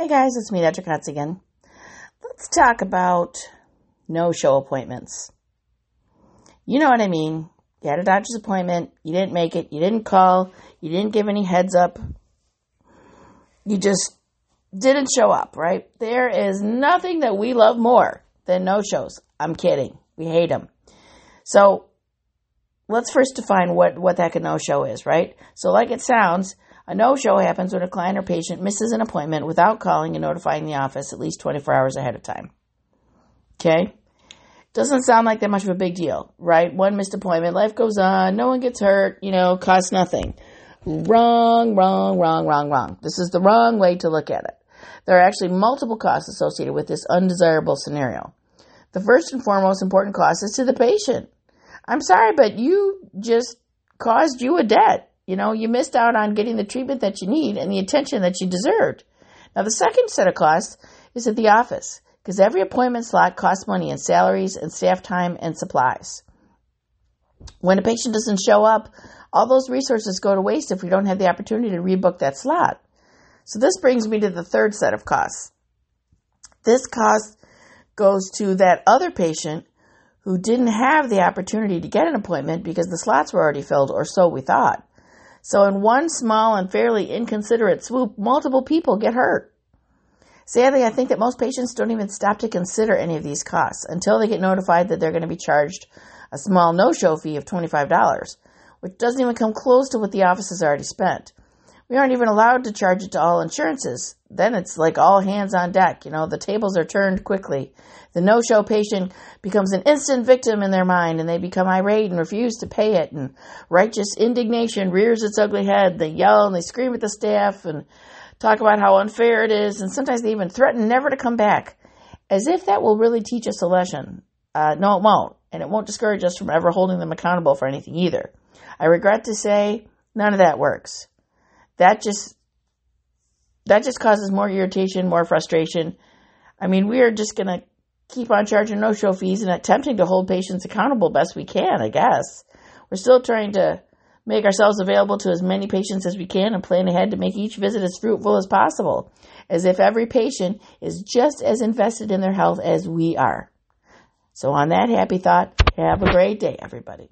Hi guys, it's me, Dr. Katz again. Let's talk about no-show appointments. You know what I mean. You had a doctor's appointment, you didn't make it, you didn't call, you didn't give any heads up. You just didn't show up, right? There is nothing that we love more than no-shows. I'm kidding. We hate them. So let's first define what, what that no-show is, right? So like it sounds, a no-show happens when a client or patient misses an appointment without calling and notifying the office at least 24 hours ahead of time. Okay? Doesn't sound like that much of a big deal, right? One missed appointment, life goes on, no one gets hurt, you know, costs nothing. Wrong, wrong, wrong, wrong, wrong. This is the wrong way to look at it. There are actually multiple costs associated with this undesirable scenario. The first and foremost important cost is to the patient. I'm sorry, but you just caused you a debt. You know, you missed out on getting the treatment that you need and the attention that you deserved. Now, the second set of costs is at the office because every appointment slot costs money in salaries and staff time and supplies. When a patient doesn't show up, all those resources go to waste if we don't have the opportunity to rebook that slot. So this brings me to the third set of costs. This cost goes to that other patient who didn't have the opportunity to get an appointment because the slots were already filled, or so we thought. So in one small and fairly inconsiderate swoop, multiple people get hurt. Sadly, I think that most patients don't even stop to consider any of these costs until they get notified that they're going to be charged a small no-show fee of $25, which doesn't even come close to what the office has already spent we aren't even allowed to charge it to all insurances. Then it's like all hands on deck. You know, the tables are turned quickly. The no show patient becomes an instant victim in their mind and they become irate and refuse to pay it. And righteous indignation rears its ugly head. They yell and they scream at the staff and talk about how unfair it is. And sometimes they even threaten never to come back as if that will really teach us a lesson. Uh, no, it won't. And it won't discourage us from ever holding them accountable for anything either. I regret to say none of that works that just that just causes more irritation, more frustration. I mean, we are just going to keep on charging no-show fees and attempting to hold patients accountable best we can, I guess. We're still trying to make ourselves available to as many patients as we can and plan ahead to make each visit as fruitful as possible, as if every patient is just as invested in their health as we are. So on that happy thought, have a great day, everybody.